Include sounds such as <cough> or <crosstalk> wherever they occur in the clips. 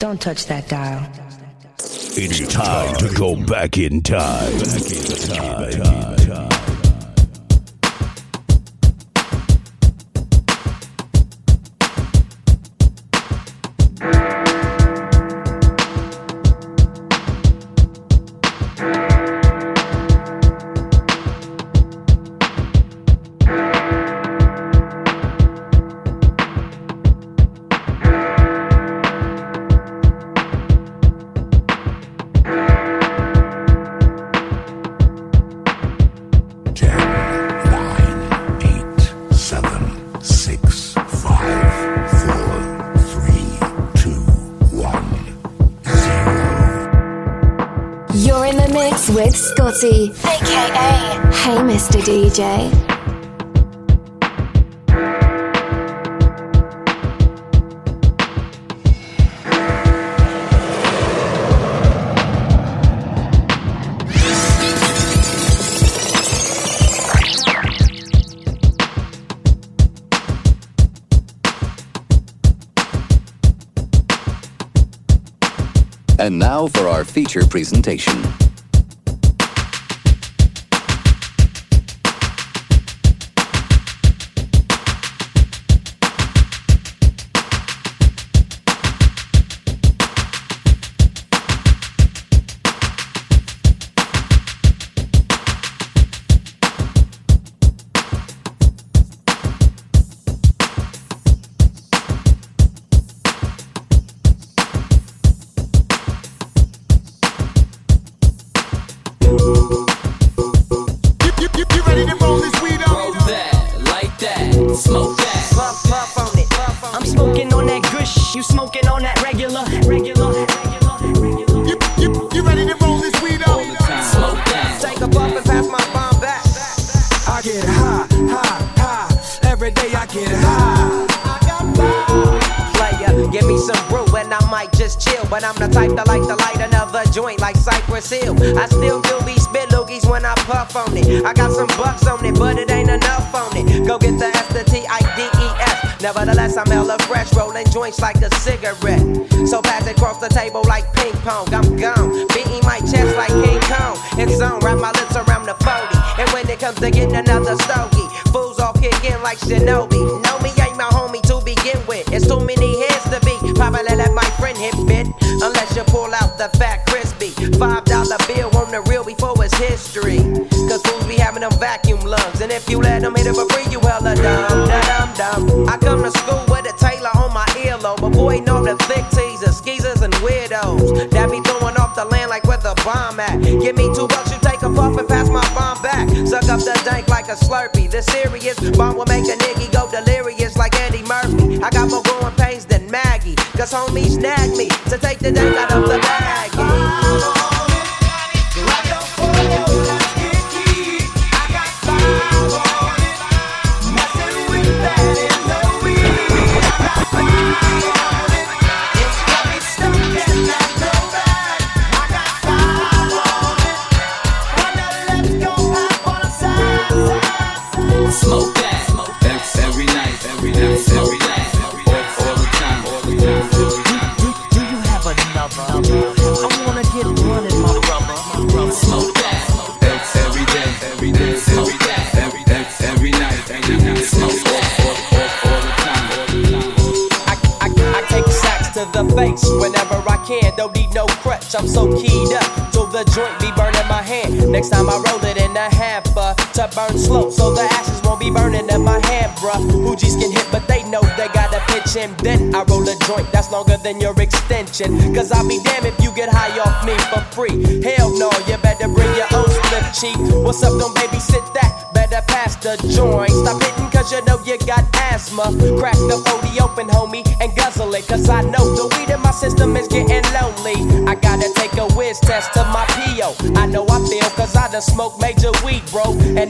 Don't touch that dial. It's time to go back in time. Back in time. feature presentation. Next time I roll it in a half, to burn slow, so the ashes won't be burning in my hand, bruh. Hoogies can hit, but they know they gotta pitch him. then I roll a joint that's longer than your extension. Cause I'll be damned if you get high off me for free. Hell no, you better bring your own split cheek. What's up, don't baby sit that? Better pass the joint. Stop hitting cause you know you got asthma. Crack the OD open, homie, and guzzle it. Cause I know the weed in my system is getting lonely. I gotta take a whiz test to my PO. I know I feel cause I done smoked major weed, bro. And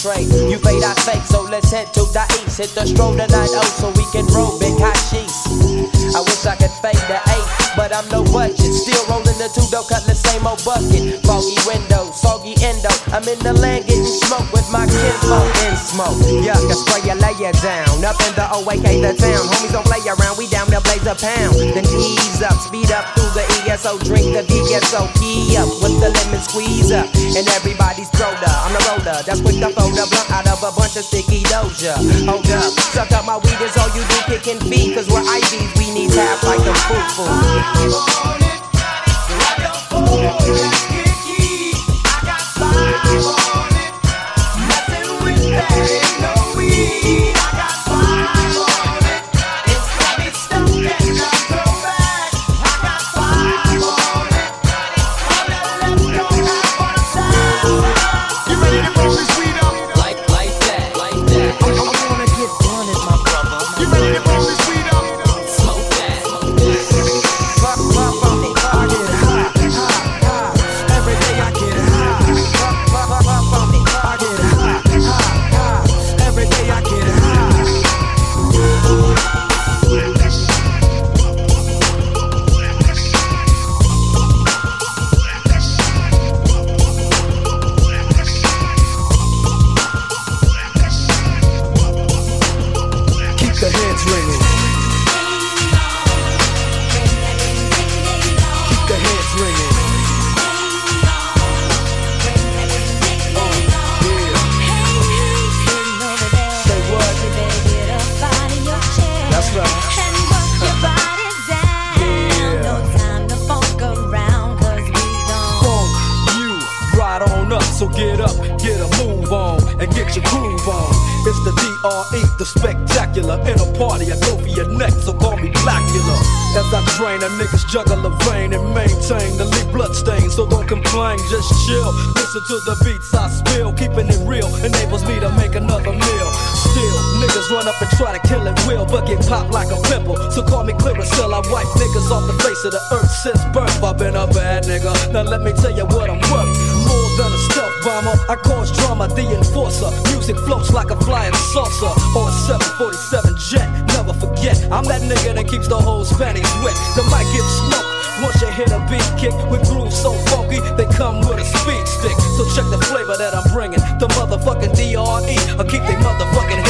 You fade, I fake, so let's head to the east. Hit the stroll tonight, oh, so we can roll big hot sheets. I wish I could fade the eight, but I'm no budget. Still rolling the two dough, cut the same old bucket. Foggy window, soggy endo. I'm in the land getting smoke with my kinfolk in smoke. Yuck, I spray you, lay you down. Up in the OAK, the town. Homies don't play around, we down there blaze a pound. Then ease up, speed up through the ESO, drink the DSO, key up with the lemon squeeze up. And everybody's up. I'm the roller, that's quick to fold blunt out of a bunch of sticky doja. Hold up, suck up my weed is all you do, kicking feet. Cause we're IVs, we need tap like them foo foo. You the spectacular. In a party, I go for your neck, so call me Blackula. As I train, a niggas juggle a vein and maintain the lead blood stain. So don't complain, just chill. Listen to the beats I spill, keeping it real enables me to make another meal. Still, niggas run up and try to kill it will, but get popped like a pimple. So call me Clearasil, I wipe niggas off the face of the earth since birth. I've been a bad nigga. Now let me tell you what I'm worth. Bomber, I cause drama, the enforcer. Music floats like a flying saucer or a 747 jet. Never forget, I'm that nigga that keeps the whole panties wet. The mic gets smoked. Once you hit a beat kick with grooves so funky, they come with a speed stick. So check the flavor that I'm bringing. The motherfucking DRE, I keep they motherfucking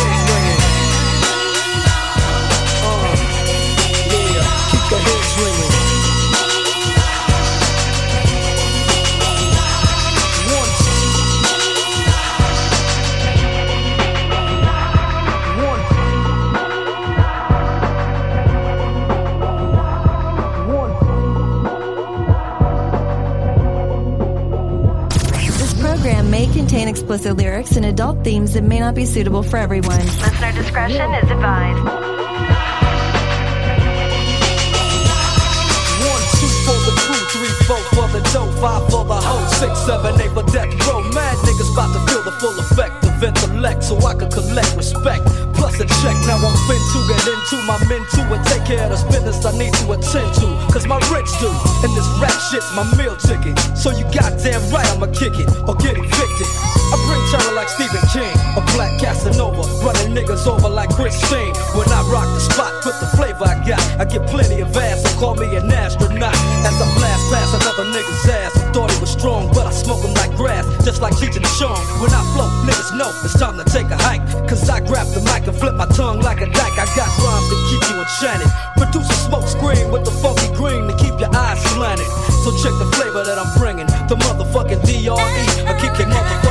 explicit lyrics and adult themes that may not be suitable for everyone. Listener discretion is advised. One, two for the crew, three, four for the dough, five for the hoe, six, seven, eight for death row. Mad niggas about to feel the full effect of intellect so I can collect respect. Plus a check, now I'm fin to get into my men too and take care of this business I need to attend to. Cause my rich do, and this rap shit's my meal ticket. So you goddamn right I'ma kick it or get evicted. I bring terror like Stephen King, a black Casanova, running niggas over like Christine. When I rock the spot with the flavor I got, I get plenty of ass, so call me an astronaut. As I blast past another nigga's ass, I thought he was strong, but I smoke him like grass, just like Cheech and Chong. When I flow, niggas know it's time to take a hike. Cause I grab the mic and flip my tongue like a dyke. I got rhymes to keep you enchanted. Produce a smoke screen with the funky green to keep your eyes slanted. So check the flavor that I'm bringing. The motherfucking DRE, I kick your motherfucking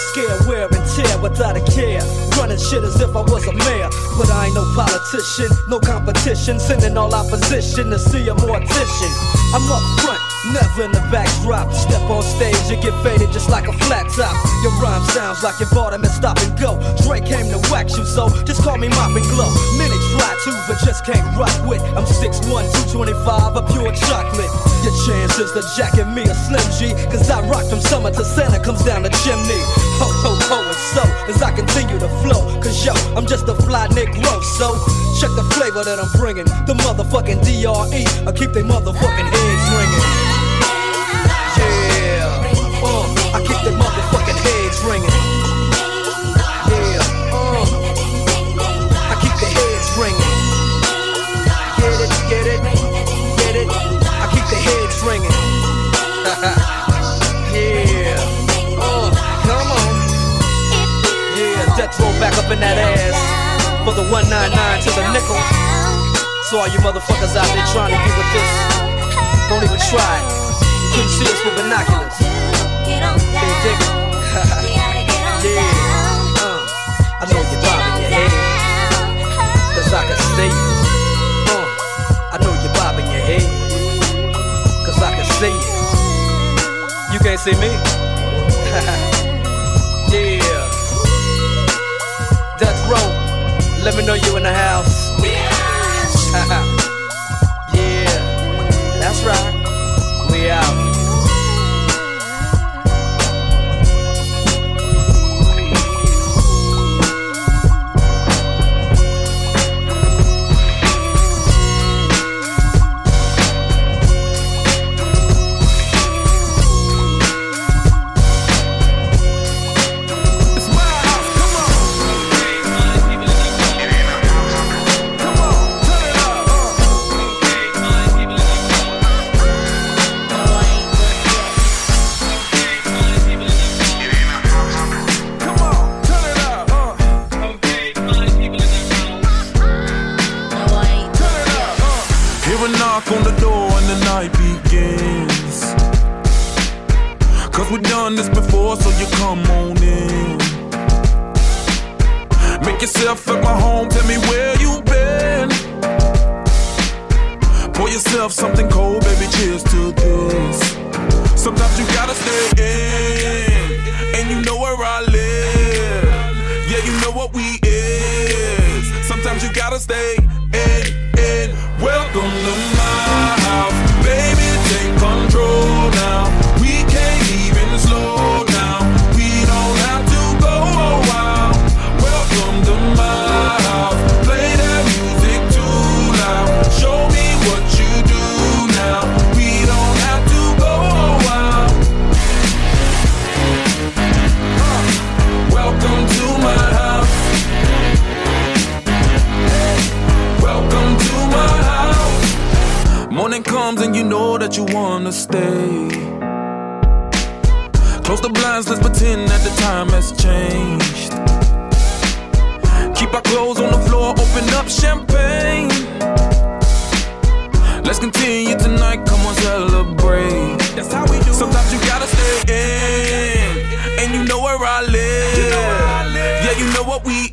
with flair, I scare, wear and tear without a care. Running shit as if I was a mayor. But I ain't no politician, no competition. Sending all opposition to see a mortician. I'm up front, never in the backdrop. Step on stage and get faded just like a flat top. Your rhyme sounds like your bottom and stop and go. I came to wax you, so just call me Mop and Glo. Many try to, but just can't rock with. I'm 6'1, 225, a pure chocolate. Your chances to jacket me a Slim G, cause I rock from summer to Santa comes down the chimney. Ho, ho, ho, and so, as I continue to flow, cause yo, I'm just a fly Negro, so check the flavor that I'm bringing. The motherfucking DRE, I keep they motherfucking heads ringing. Ringing. Yeah, uh, I keep the heads ringing. Get it, get it, get it. I keep the heads ringing. <laughs> yeah, uh, come on. Yeah, death row back up in that ass for the 199 to the nickel. So all you motherfuckers out there trying to get with this, don't even try it. You couldn't see us with binoculars. They dig it. <laughs> yeah. Uh, I know you're bobbing your head. Cause I can see it. Uh, I know you're bobbing your head. Cause I can see it. You can't see me? <laughs> yeah. Death row. Let me know you in the house. <laughs> come on in. Make yourself at my home, tell me where you been. Pour yourself something cold, baby, cheers to this. Sometimes you gotta stay in, and you know where I live. Yeah, you know what we is. Sometimes you gotta stay you wanna stay. Close the blinds, let's pretend that the time has changed. Keep our clothes on the floor, open up champagne. Let's continue tonight, come on, celebrate. That's how we do. Sometimes you gotta stay in, and you know where I live. Yeah, you know what we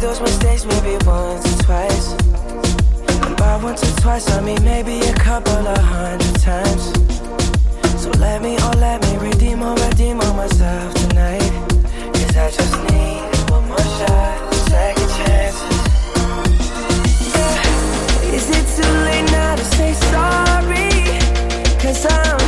those mistakes maybe once or twice. And by once or twice, I mean maybe a couple of hundred times. So let me, oh, let me redeem or redeem on myself tonight. Cause I just need one more shot, second chance. Yeah. Is it too late now to say sorry? Cause I'm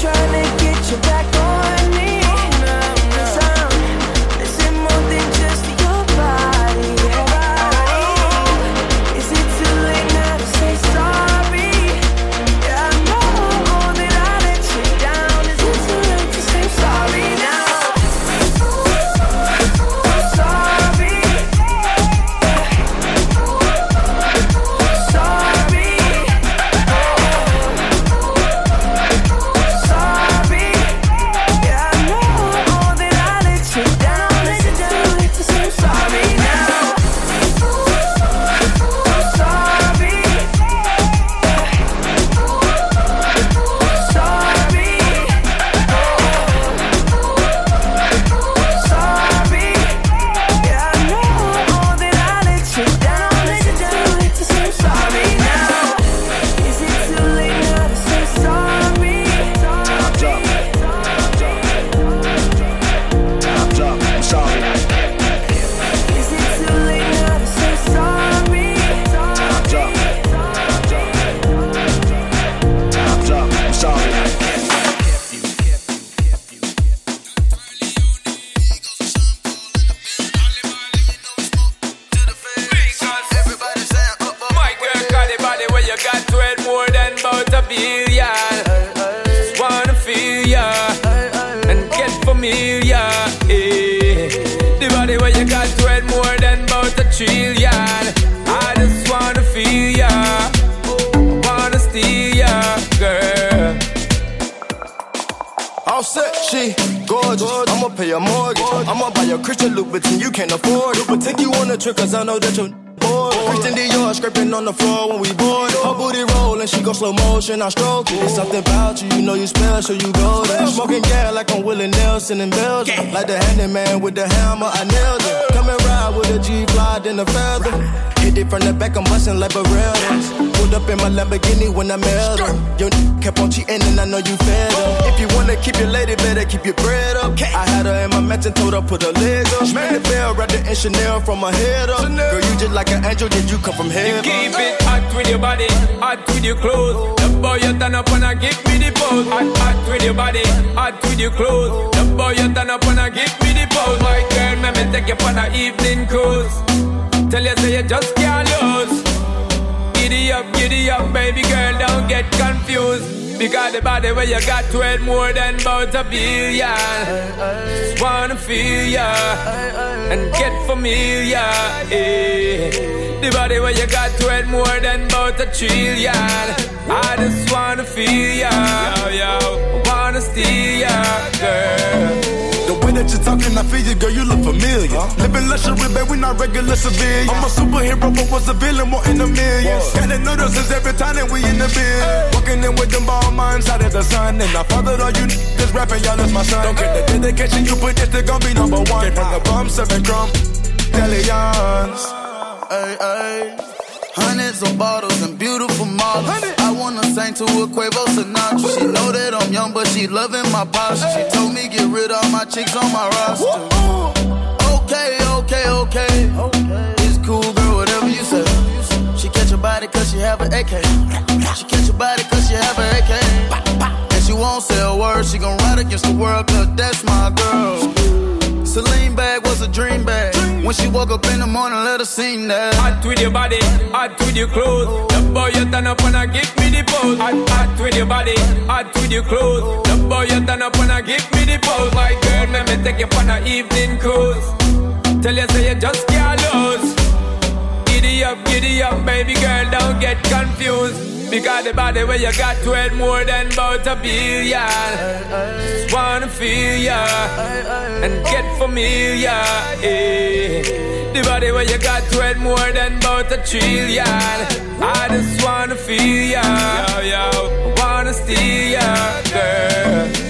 Trying to get you back. But take you on a trip, cause I know that you're bored. Christian Dior scraping on the floor when we board. Her booty rollin', she go slow motion, I stroke it. It's something about you, you know you special, you go there. Smoking gas like I'm Willie Nelson in Belgium. Like the handyman with the hammer, I nailed it. Come and ride with a G fly, then a feather. Hit it from the back, I'm bustin' like Barrett's. Pulled up in my Lamborghini when I met her. Your kept on cheating and I know you fed her. If you wanna keep your lady, better keep your bread up. I had her in my mansion, told her put her leg up. Ring the bell, wrapped it in Chanel from my head up. Girl, you just like an angel, did you come from heaven? You Keep it hot with your body, hot with your clothes. The boy you turn up and I give me the pose. Hot, hot with your body, hot with your clothes. The boy you turn up and I give me the pose. My girl, let me take you on an evening cruise. Tell you say you just can't lose. Giddy up, giddy up, baby girl, don't get confused. Because the body where you got worth more than about a billion. Just wanna feel ya and get familiar. eh. The body where you got worth more than about a trillion. I just wanna feel ya, yo, yo. Wanna steal ya, girl. The way that you're talking, I feel you, girl, you look familiar. Living luxury, babe, we not regular civilians. I'm a superhero, but was a villain, more in the millions. Gotta notice us every time that we in the bed. Walking in with them ball minds out of the sun. And I fathered all you niggas rapping, y'all is my son. Don't get the dedication you put, this they gon' be number one. Came from the bum, serving crumb, Delions. Ay, ay. Hundreds of bottles and beautiful models. I wanna sing to a Quavo Sinatra. She know that I'm young, but she loving my posture. She told me get rid of my chicks on my roster. Okay, okay, okay. It's cool, girl, whatever you say. She catch a body cause she have an AK. She catch a body cause she have an AK. And she won't say a word, she gon' ride against the world cause that's my girl. Celine bag was a dream bag. When she woke up in the morning, let her sing that. Hot with your body, hot with your clothes. The boy you turn up and I give me the pose. Hot, hot with your body, hot with your clothes. The boy you turn up and I give me the pose. My girl, let me take you on an evening cruise. Tell you say you just can't lose. Giddy up, giddy up, baby girl, don't get confused. Because the body where you got worth more than about a billion. Just wanna feel ya and get familiar. eh. The body where you got worth more than about a trillion. I just wanna feel ya, yo, yo. Wanna steal ya, girl.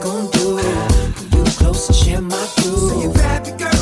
gon' do? You close and share my views. So you grab your girl.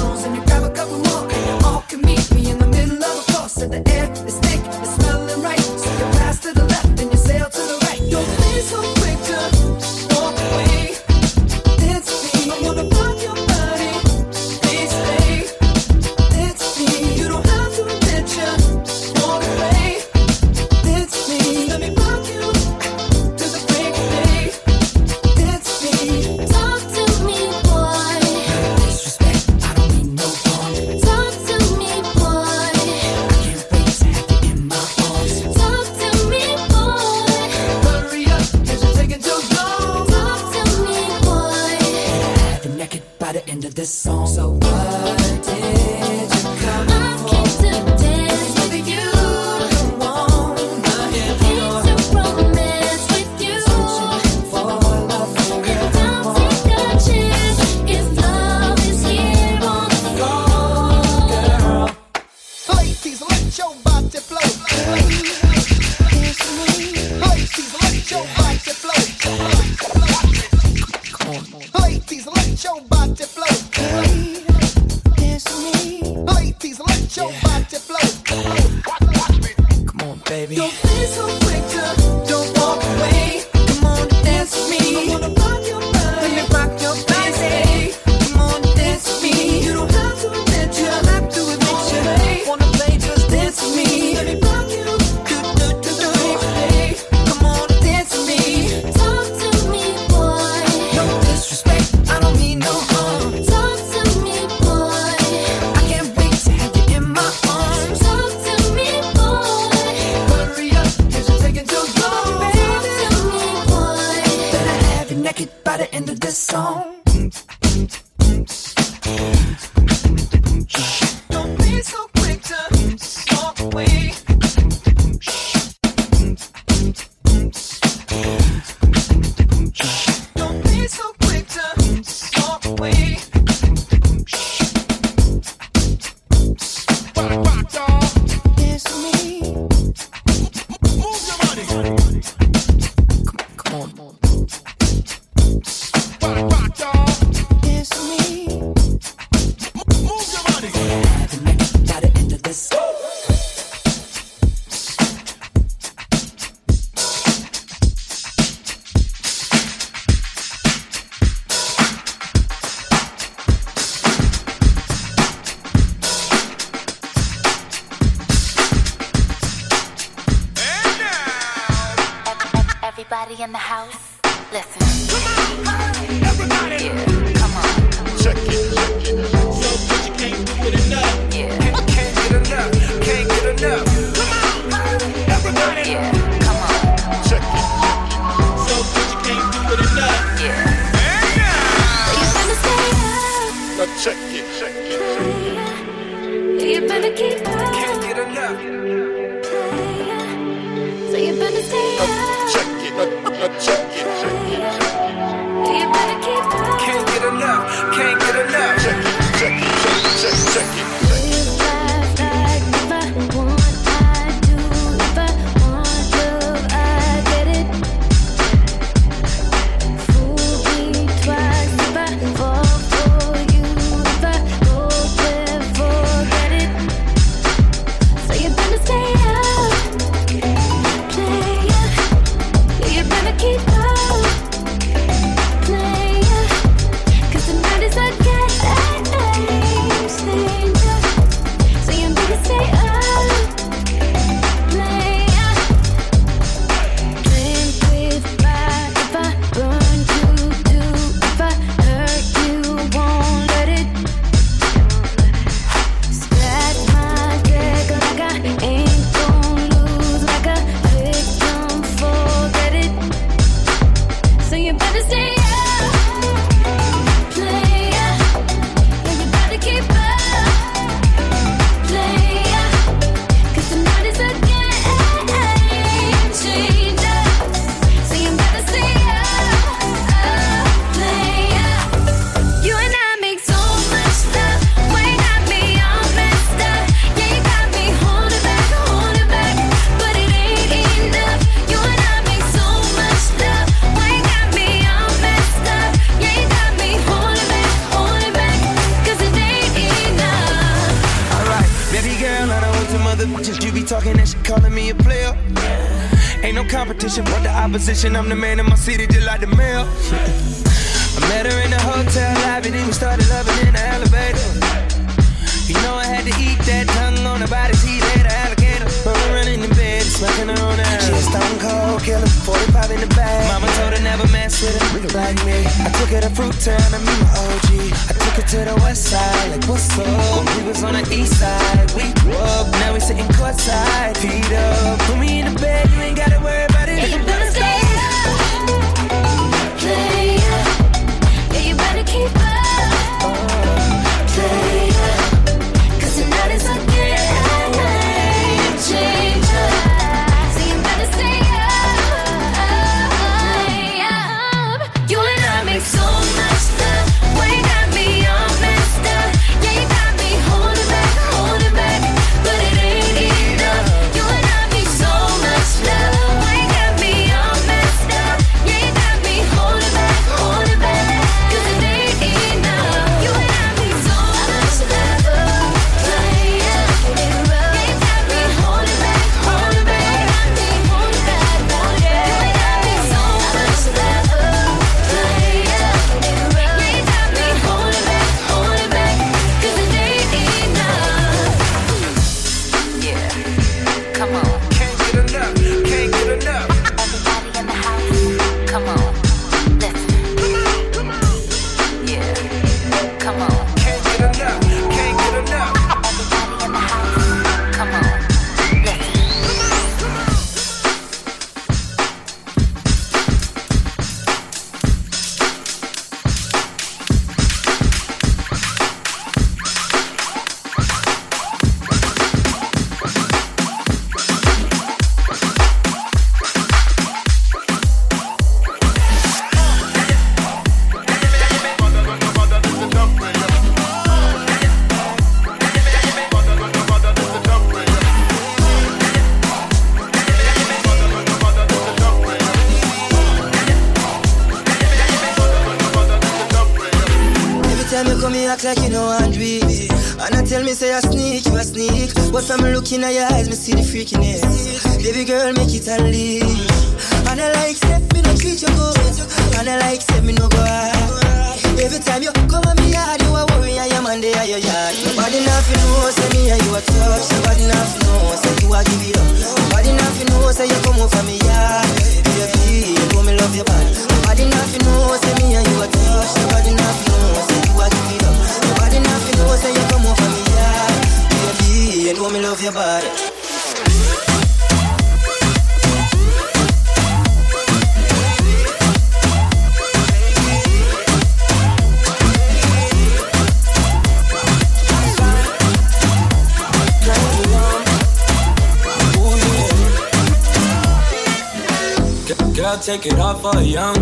I'll take it off for a young.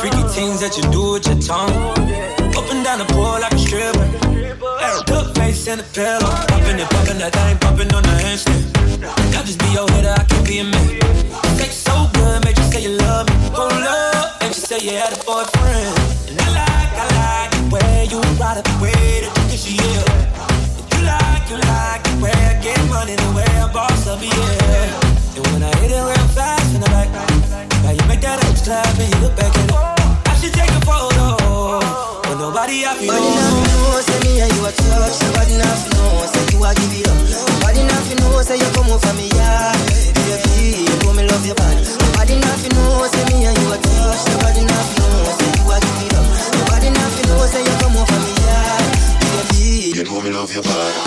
Freaky things that you do with your tongue. Up and down the pole like a stripper. Good face and a pillow. Popping and popping that thing, popping on the handstand. I just be your hitter, I can be a man. Sex so good, made you say you love me. Oh, love, and you say you had a boyfriend. And I like, I like the way you ride it, the way that you kiss your yeah. You like, you like the way I get money, the way I boss up, yeah. And when I hit it real fast, and I like that ass clap and you look back at it. I should take a photo, but nobody I feel. Nobody know, say me and you a touch. Nobody know, say you a give up. Nobody know, say you come over me yard. Baby, you me love your body. Nobody know, say me and you a touch. Nobody know, say you a give up. Nobody know, say you come over me yard. Baby, you me love your body.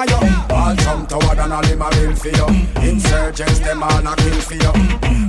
A you. All toward and all him a for. Insurgents them all a kill for you.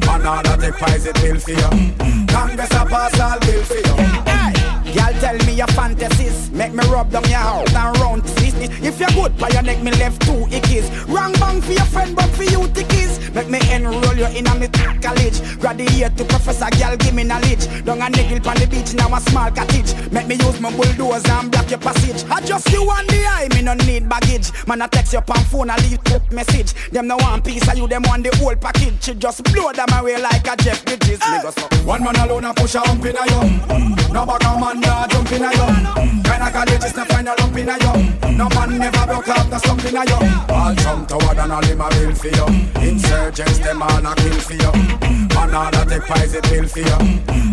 Man all a take poison pill for you. Congress a pass all bill for. Y'all tell me your fantasies. Make me rub down your house and round this. If you're good by your neck, me left two ickies Wrong bang for your friend, but for you tickies. Make me enroll you in a me college. Graduate to professor, girl, give me knowledge. Down a niggle on the beach, now a small cottage. Make me use my bulldozer and block your passage. I just you on the eye, me no need baggage. Man, I text your on phone, I leave quick message. Them no one piece of you, them want the whole package. She just blow them away like a Jeff Bridges. So One man alone a push a hump in a you mm, mm. No bag a man nah jump in a you Kinda colleges na find a lump in a you No man never broke up the slump in a you All jump toward and all him a bill for you Insurgents them all a kill for you Man all a take poison pill for you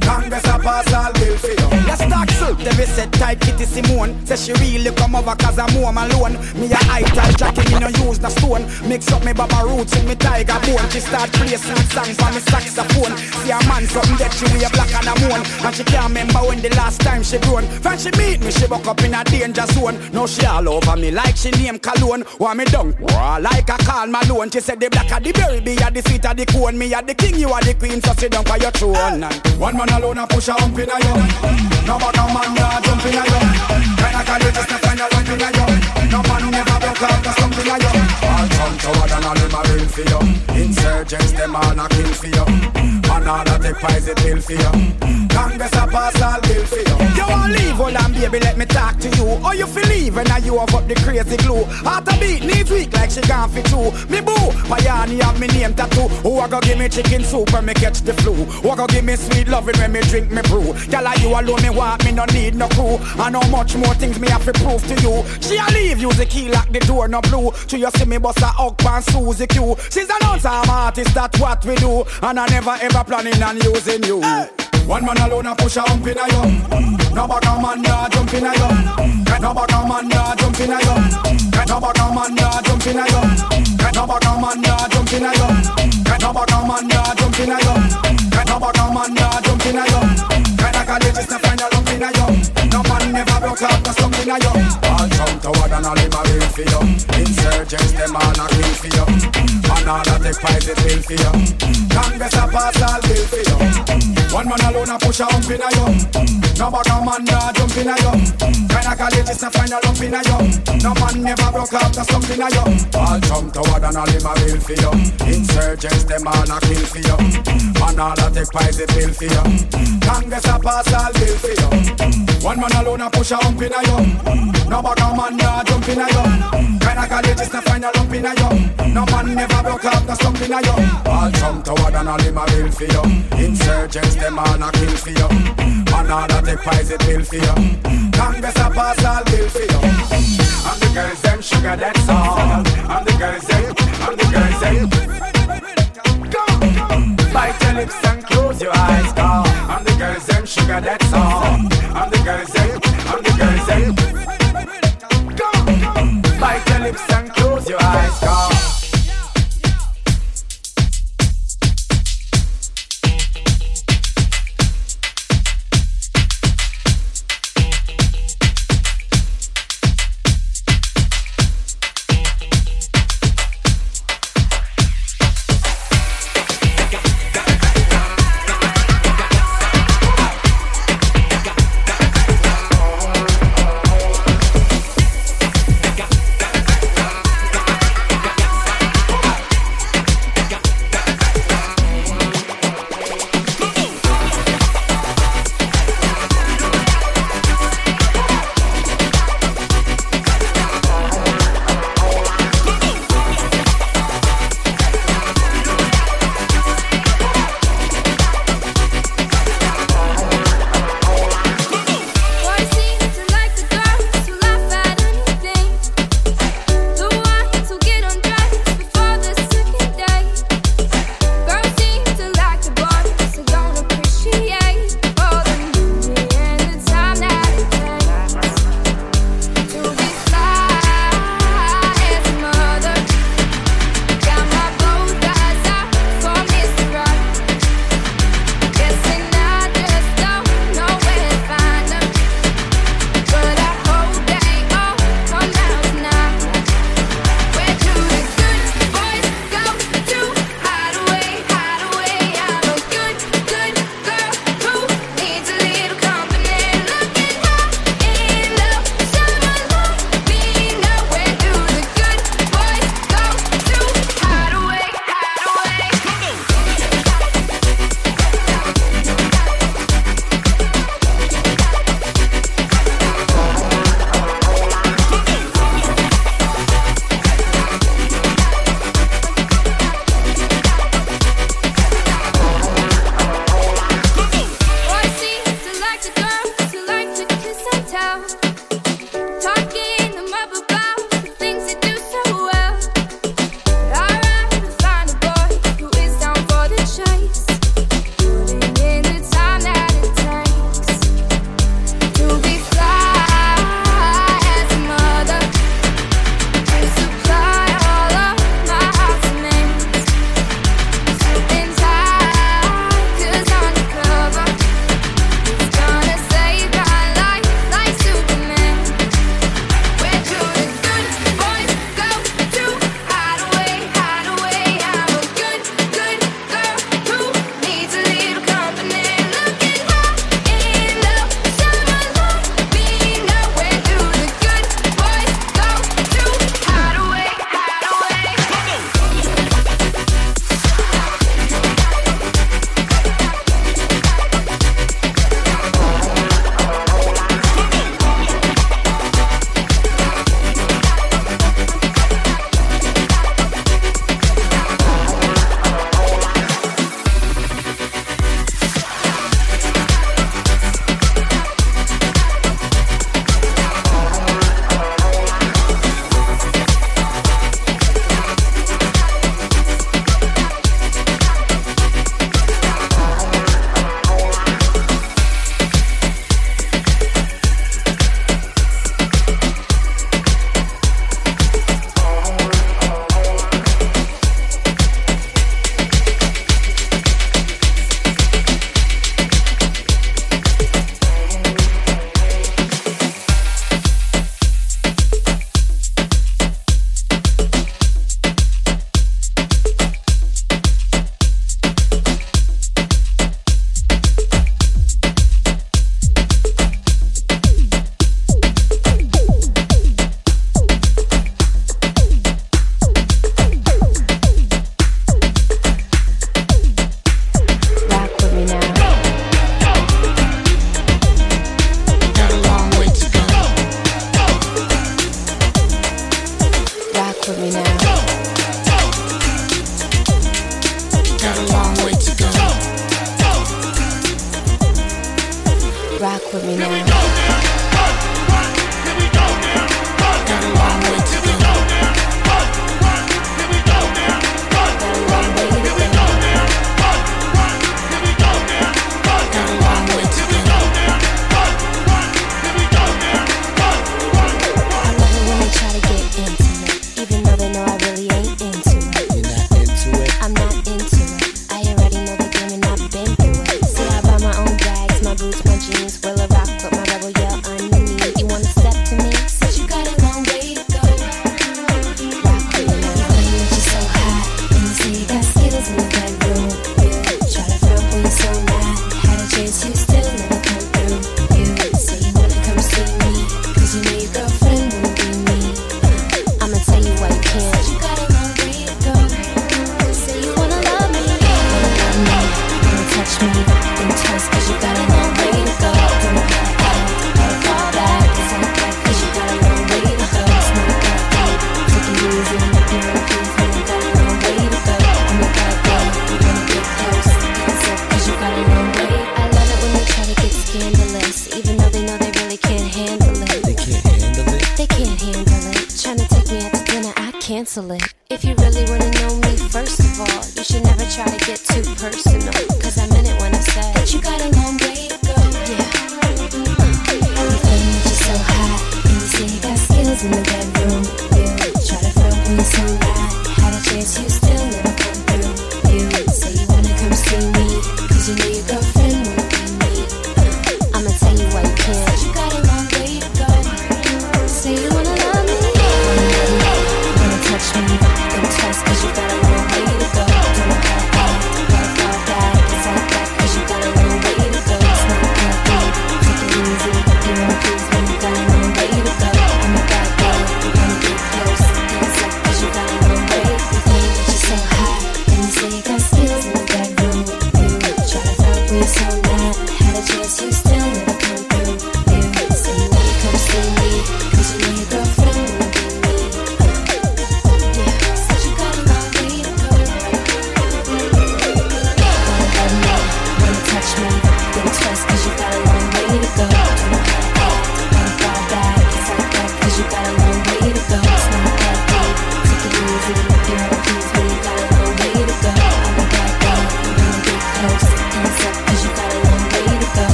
Congress a pass all bill for you Let's talk so Debbie said tight Kitty Simone. Say she really come over cause I'm home alone. Me a high tile jacket, me no use the stone. Mix up me baba roots with me tiger bone. She start play sweet song for me saxophone. See a man something that she wear black and a moon. And she can't remember when the last time she grown When she meet me, she buck up in a danger zone Now she all over me like she name cologne. Want me down, Wah, like a Karl Malone. She said the black of the berry, be a the sweet of the cone. Me a the king, you are the queen, so sit down by your throne. One man alone a push a hump in a yo. No back a man nah jump in a yo. Kinda call you just a find a lump in a yo. No man never broke out the something a yo. All come toward and all them a ring for you. Insurgents them all a kill for you. Man all a take poison pill for you. Congress a pass all bill for you. You want leave, hold on baby, let me talk to you. Or you feel leave and now you have up the crazy glue. Heart a beat, knees weak like she gone for two. Me boo, Payani have me name tattoo. Who a go give me chicken soup when me catch the flu? Who a go give me sweet loving when me drink me brew? Girl, like you alone me want me no need no crew. I know much more things me have to prove to you. She a leave, use the key lock the door no blue. To you see me bust a hug pan Suzy Q. She's announced I'm artist, that's what we do. And I never ever planning on using you. One man alone a push a hump in a yo. No back a man nah jump in a yo. No back a man nah jump in a yo. No back a man nah jump in a yo. No back a man nah jump in a yo. No back a man nah jump in a yo. No back a man nah jump in a. Kinda college is to find a lump in a yo. No man never broke up no slump in a yo. Toward and all him a real for you. Insurgents them all a kill for you. And all a take poison pill for you. Congress a pass all bill for you. One man alone a push a hump in a yo. No bag a man nah jump in a yo. Kinda college is a lump in a yo. No man never broke up the slump in a yo. All come toward and all him a real for you. Insurgents them all a kill for you. And all a take poison pill for you. Congress a pass all bill for you. One man alone a push a hump in a yo. No bag a man nah jump in a yo. Kinda college is to find a lump in a yo. No man never broke up the slump in a yo. All come toward and all him a real for you. Insurgents them all a kill for you. And all a take poison pill for you. Congress a pass all bill for you. And the girls them sugar that's all. And the girls them, and the girls them. Bite your lips and close your eyes, go. And the girls them sugar that's all. And the girls them, and the girls them. Bite your lips and close your eyes, go.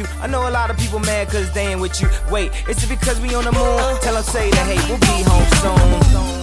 you. I know a lot of people mad cause they ain't with you. Wait, is it because we on the moon? Tell them say that hey, we'll be home soon.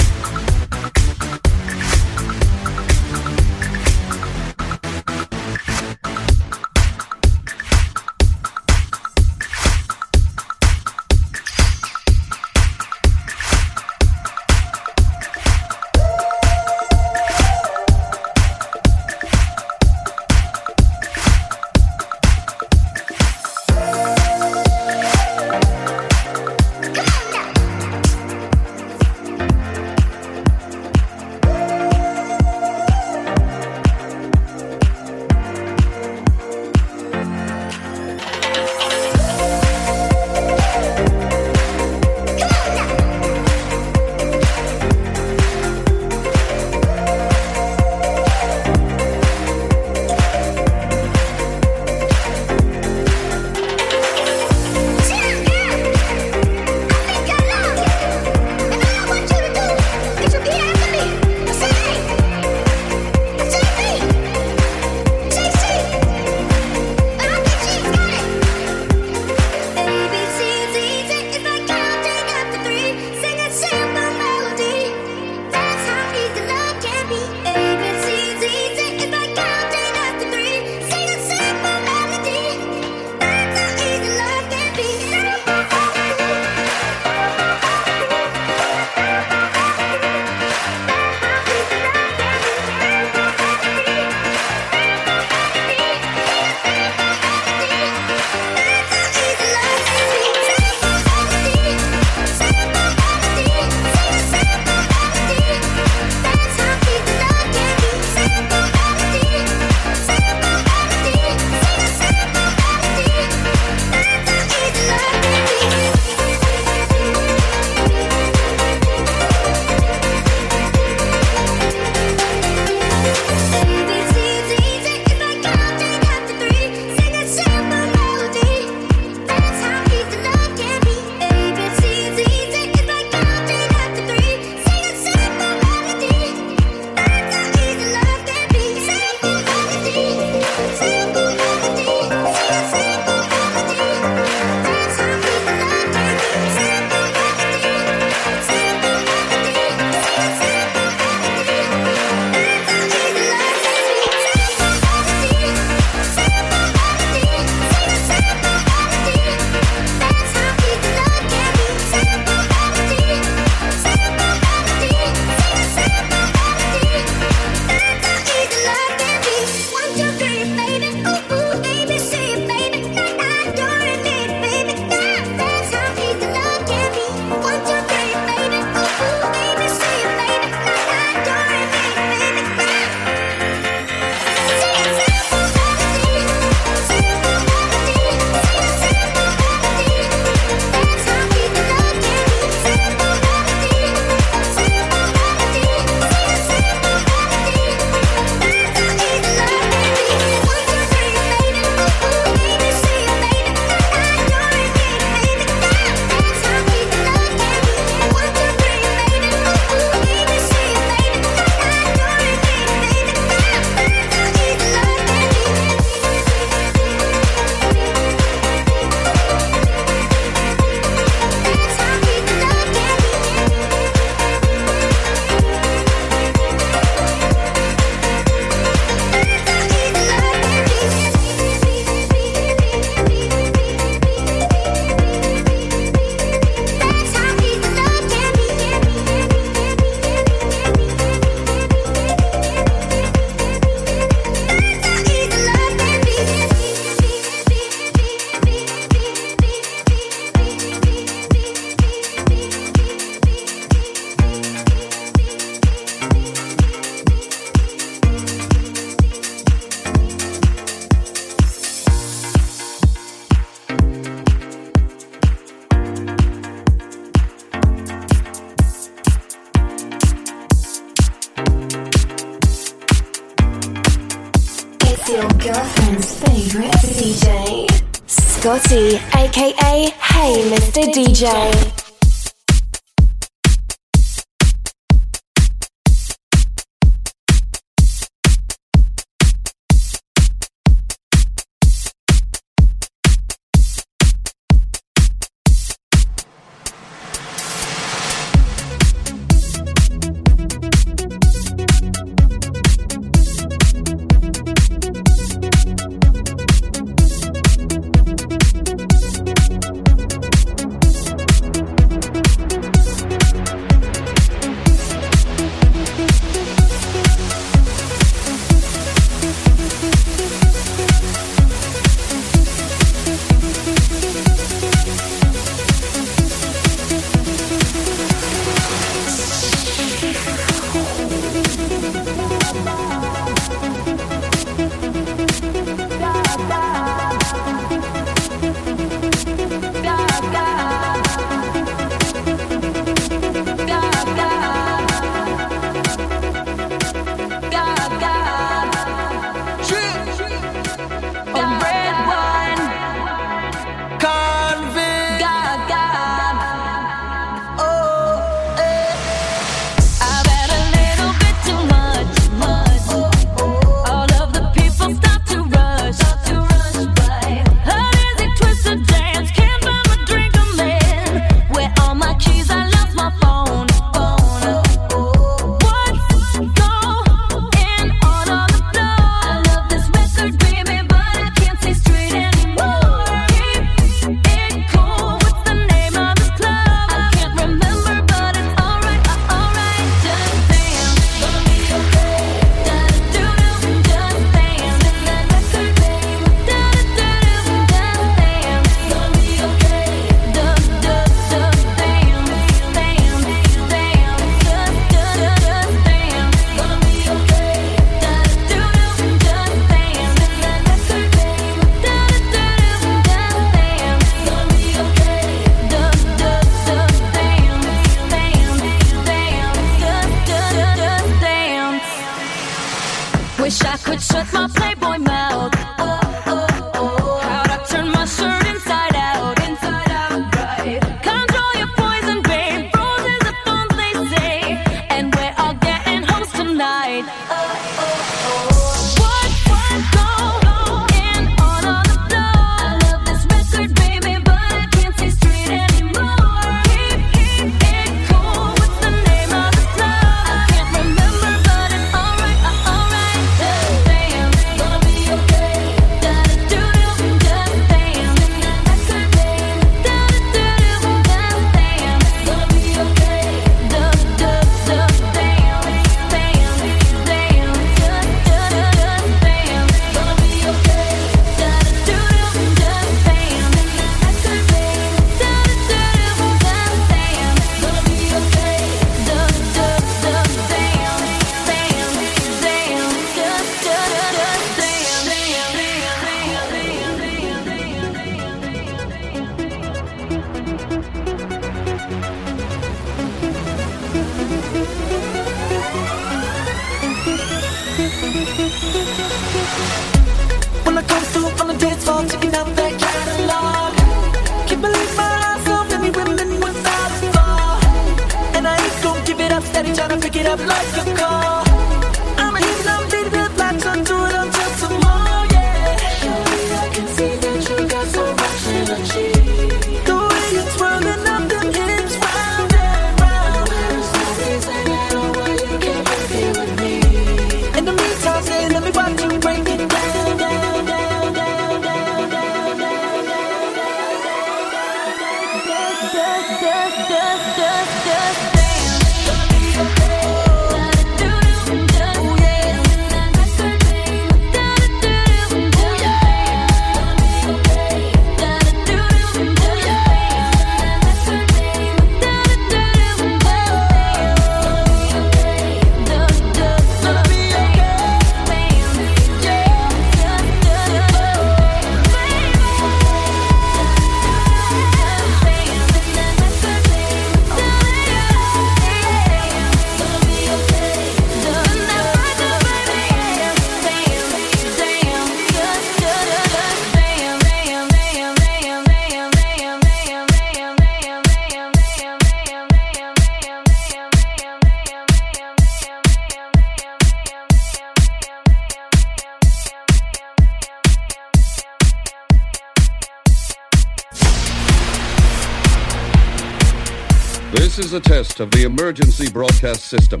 of the emergency broadcast system.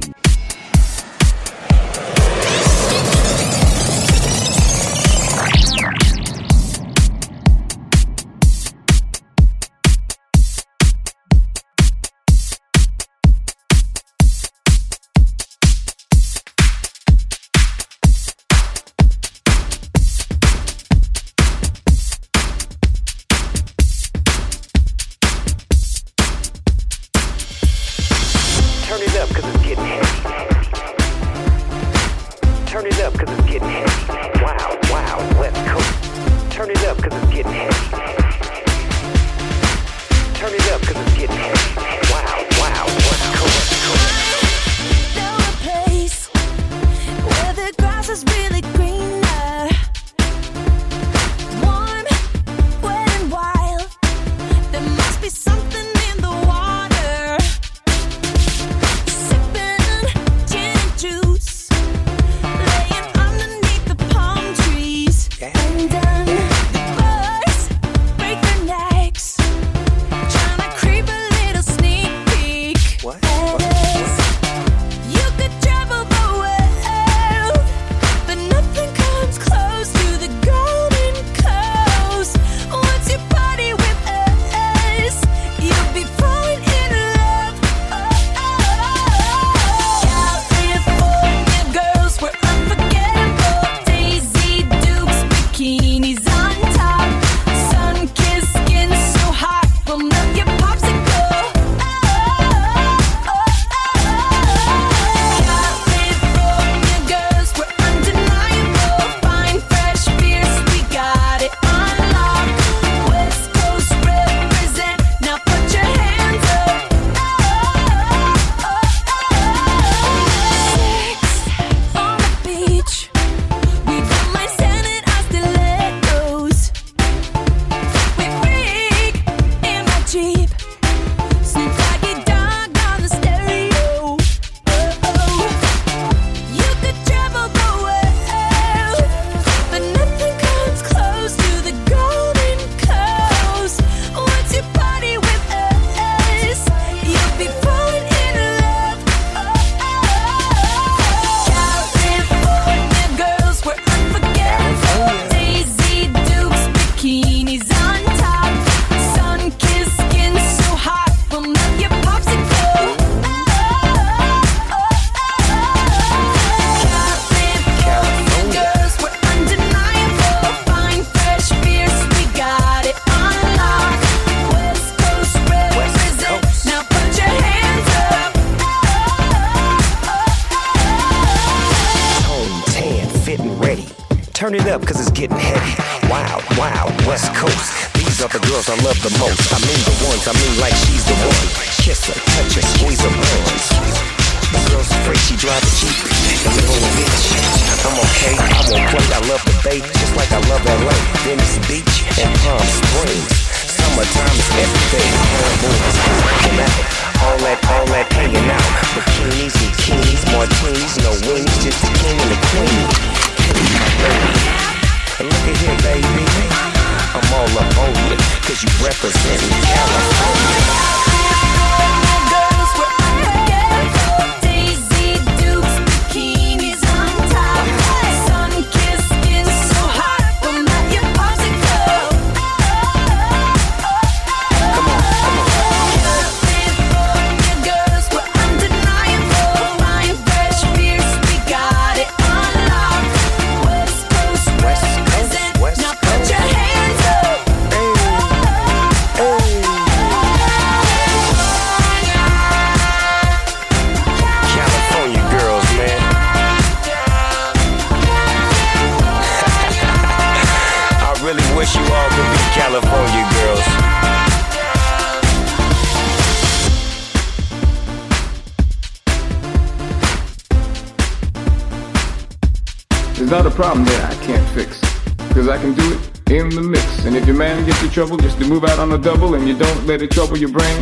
let it trouble your brain